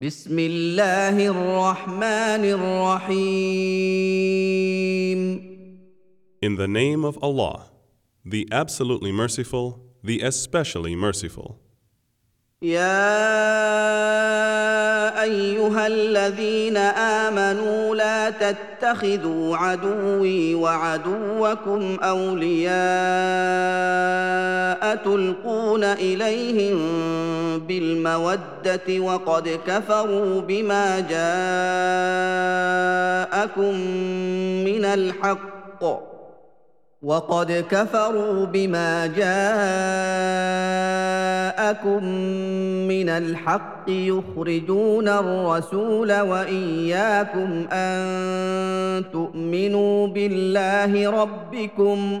بسم الله الرحمن الرحيم In the name of Allah, the absolutely merciful, the especially merciful. يا أيها الذين آمنوا لا تتخذوا عدوي وعدوكم أولياء تلقون إليهم بالمودة وقد كفروا بما جاءكم من الحق وقد كفروا بما جاءكم من الحق يخرجون الرسول وإياكم أن تؤمنوا بالله ربكم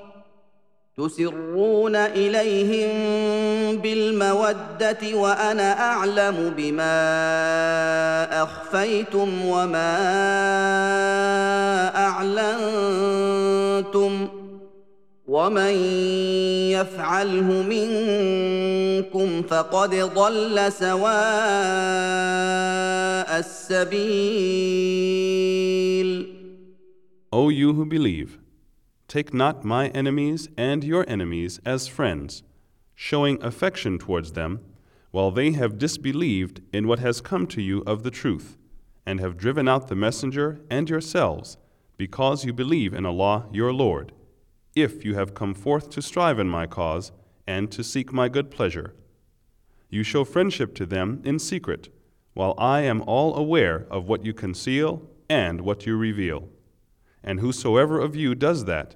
تسرون إليهم بالمودة وأنا أعلم بما أخفيتم وما أعلنتم ومن يفعله منكم فقد ضل سواء السبيل. O you who believe, take not my enemies and your enemies as friends, showing affection towards them, while they have disbelieved in what has come to you of the truth, and have driven out the messenger and yourselves, because you believe in Allah your Lord, if you have come forth to strive in my cause and to seek my good pleasure. You show friendship to them in secret, while I am all aware of what you conceal and what you reveal. And whosoever of you does that,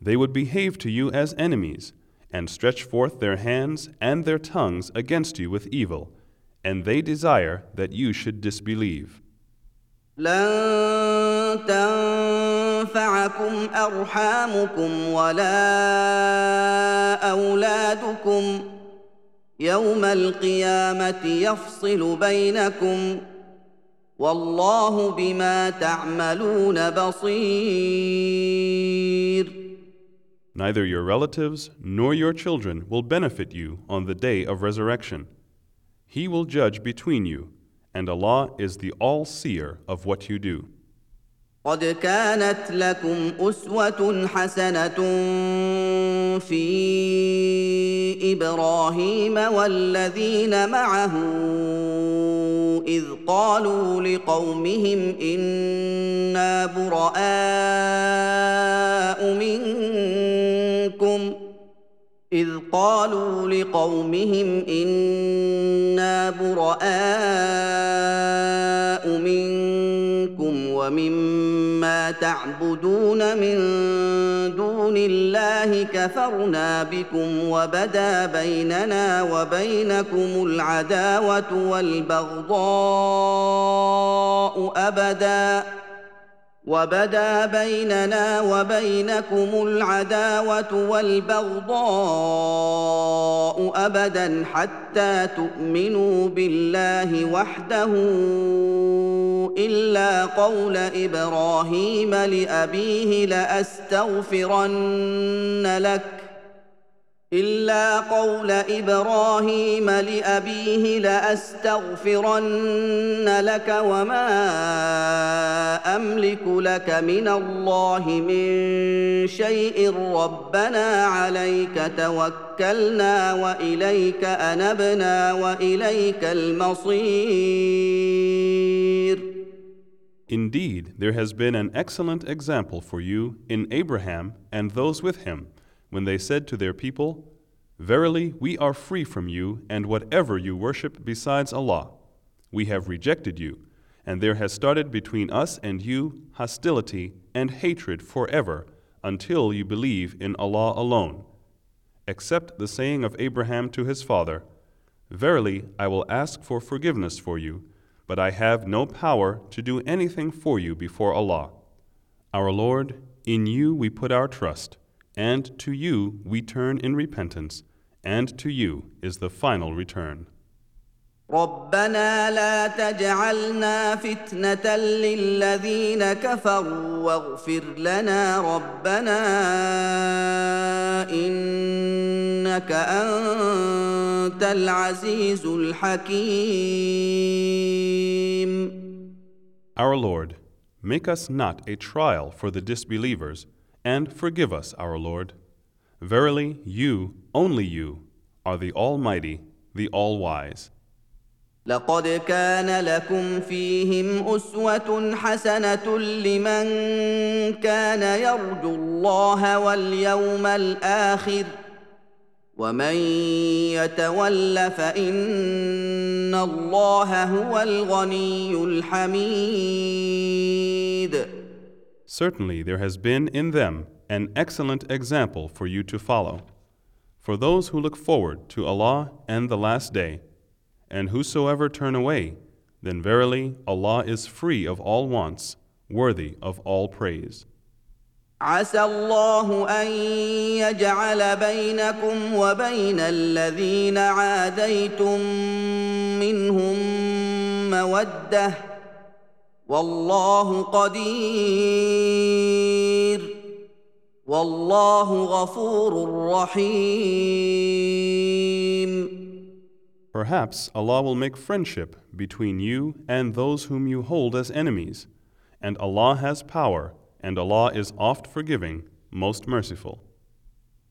they would behave to you as enemies, and stretch forth their hands and their tongues against you with evil, and they desire that you should disbelieve. لن تنفعكم ارحامكم ولا اولادكم يوم القيامه يفصل بينكم والله بما تعملون بصير Neither your relatives nor your children will benefit you on the day of resurrection. He will judge between you, and Allah is the all seer of what you do. قد كانت لكم اسوه حسنه في ابراهيم والذين معه اذ قالوا لقومهم انا براء منكم إذ قالوا لقومهم إنا براء منكم ومما تعبدون من دون الله كفرنا بكم وبدا بيننا وبينكم العداوة والبغضاء أبداً. وبدا بيننا وبينكم العداوة والبغضاء أبدا حتى تؤمنوا بالله وحده إلا قول إبراهيم لأبيه لأستغفرن لك إلا قول إبراهيم لأبيه لأستغفرن لك وما أملك لك من الله من شيء ربنا عليك توكلنا وإليك أنبنا وإليك المصير. Indeed, there has been an excellent example for you in Abraham and those with him. When they said to their people, Verily, we are free from you and whatever you worship besides Allah. We have rejected you, and there has started between us and you hostility and hatred forever until you believe in Allah alone. Except the saying of Abraham to his father, Verily, I will ask for forgiveness for you, but I have no power to do anything for you before Allah. Our Lord, in you we put our trust, and to you we turn in repentance, and to you is the final return. ربنا لا تجعلنا فتنة للذين كفروا واغفر لنا ربنا إنك أنت العزيز الحكيم Our Lord, make us not a trial for the disbelievers, and forgive us, our Lord. Verily, you, only you, are the Almighty, the All Wise. لقد كان لكم فيهم اسوه حسنه لمن كان يرجو الله واليوم الاخر ومن يتول فان الله هو الغني الحميد Certainly there has been in them an excellent example for you to follow. For those who look forward to Allah and the Last Day, and whosoever turn away, then verily Allah is free of all wants, worthy of all praise. عسى الله ان يجعل بينكم وبين الذين عاديتم منهم موده والله قدير والله غفور رحيم Perhaps Allah will make friendship between you and those whom you hold as enemies, and Allah has power, and Allah is oft forgiving, most merciful.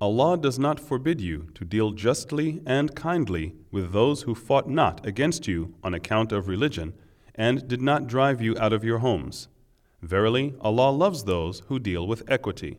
Allah does not forbid you to deal justly and kindly with those who fought not against you on account of religion and did not drive you out of your homes. Verily, Allah loves those who deal with equity.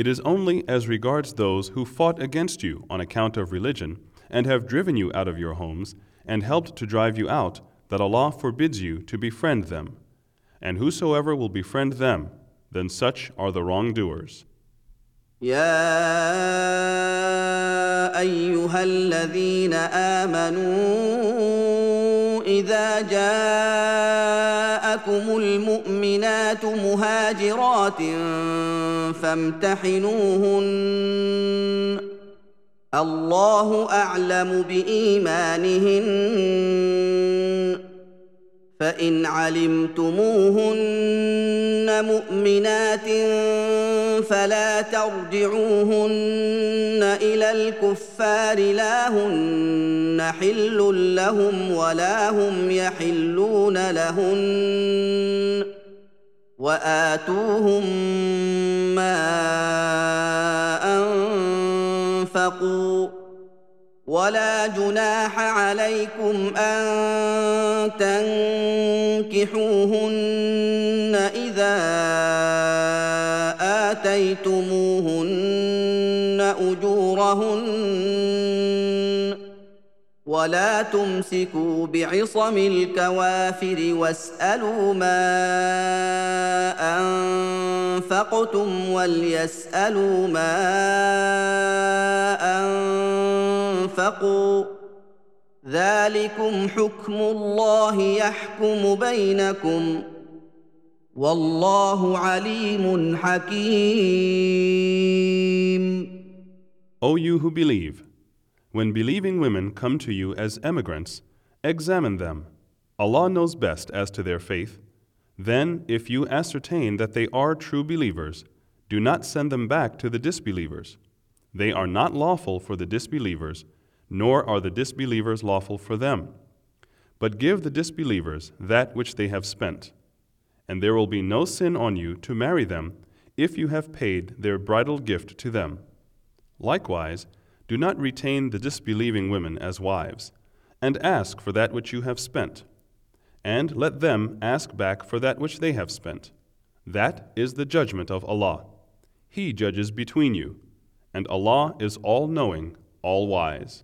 It is only as regards those who fought against you on account of religion and have driven you out of your homes and helped to drive you out that Allah forbids you to befriend them. And whosoever will befriend them, then such are the wrongdoers. يا ايها الذين امنوا اذا جاءكم المؤمنات مهاجرات فامتحنوهن. الله أعلم بإيمانهن. فإن علمتموهن مؤمنات فلا ترجعوهن إلى الكفار لا هن حل لهم ولا هم يحلون لهن. وآتوهم ما أنفقوا. ولا جناح عليكم أن تنكحوهن إذا آتيتموهن أجورهن ولا تمسكوا بعصم الكوافر واسألوا ما أنفقتم وليسألوا ما أنفقوا ذلكم حكم الله يحكم بينكم والله عليم حكيم O you who believe, when believing women come to you as emigrants, examine them. Allah knows best as to their faith. Then, if you ascertain that they are true believers, do not send them back to the disbelievers. They are not lawful for the disbelievers, nor are the disbelievers lawful for them. But give the disbelievers that which they have spent. And there will be no sin on you to marry them if you have paid their bridal gift to them. Likewise, do not retain the disbelieving women as wives, and ask for that which you have spent. And let them ask back for that which they have spent. That is the judgment of Allah. He judges between you, and Allah is all knowing, all wise.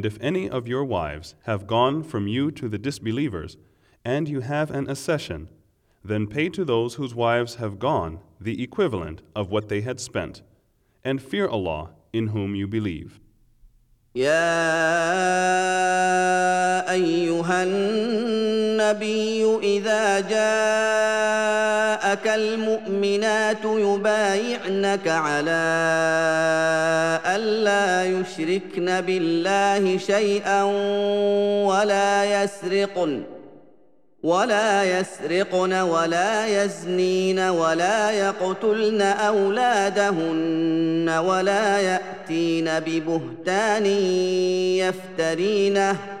And if any of your wives have gone from you to the disbelievers, and you have an accession, then pay to those whose wives have gone the equivalent of what they had spent, and fear Allah in whom you believe. يا ايها النبي اذا جاءك المؤمنات يبايعنك على ألا يشركن بالله شيئا ولا يسرقن ولا يسرقن ولا يزنين ولا يقتلن أولادهن ولا يأتين ببهتان يفترينه.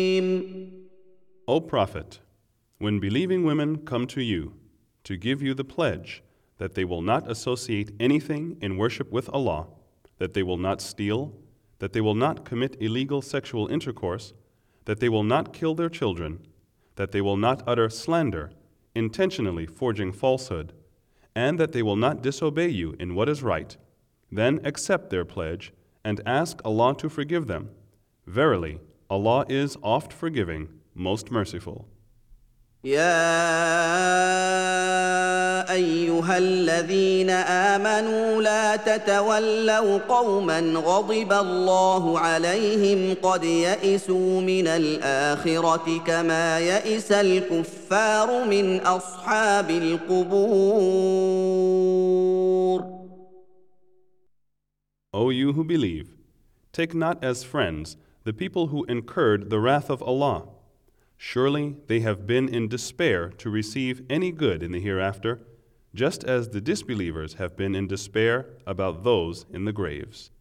O Prophet, when believing women come to you to give you the pledge that they will not associate anything in worship with Allah, that they will not steal, that they will not commit illegal sexual intercourse, that they will not kill their children, that they will not utter slander, intentionally forging falsehood, and that they will not disobey you in what is right, then accept their pledge and ask Allah to forgive them. Verily, Allah is oft forgiving, most merciful. يا ايها الذين امنوا لا تتولوا قوما غضب الله عليهم قد يئسوا من الاخره كما يئس الكفار من اصحاب القبور O you who believe, take not as friends the people who incurred the wrath of Allah. Surely they have been in despair to receive any good in the hereafter, just as the disbelievers have been in despair about those in the graves.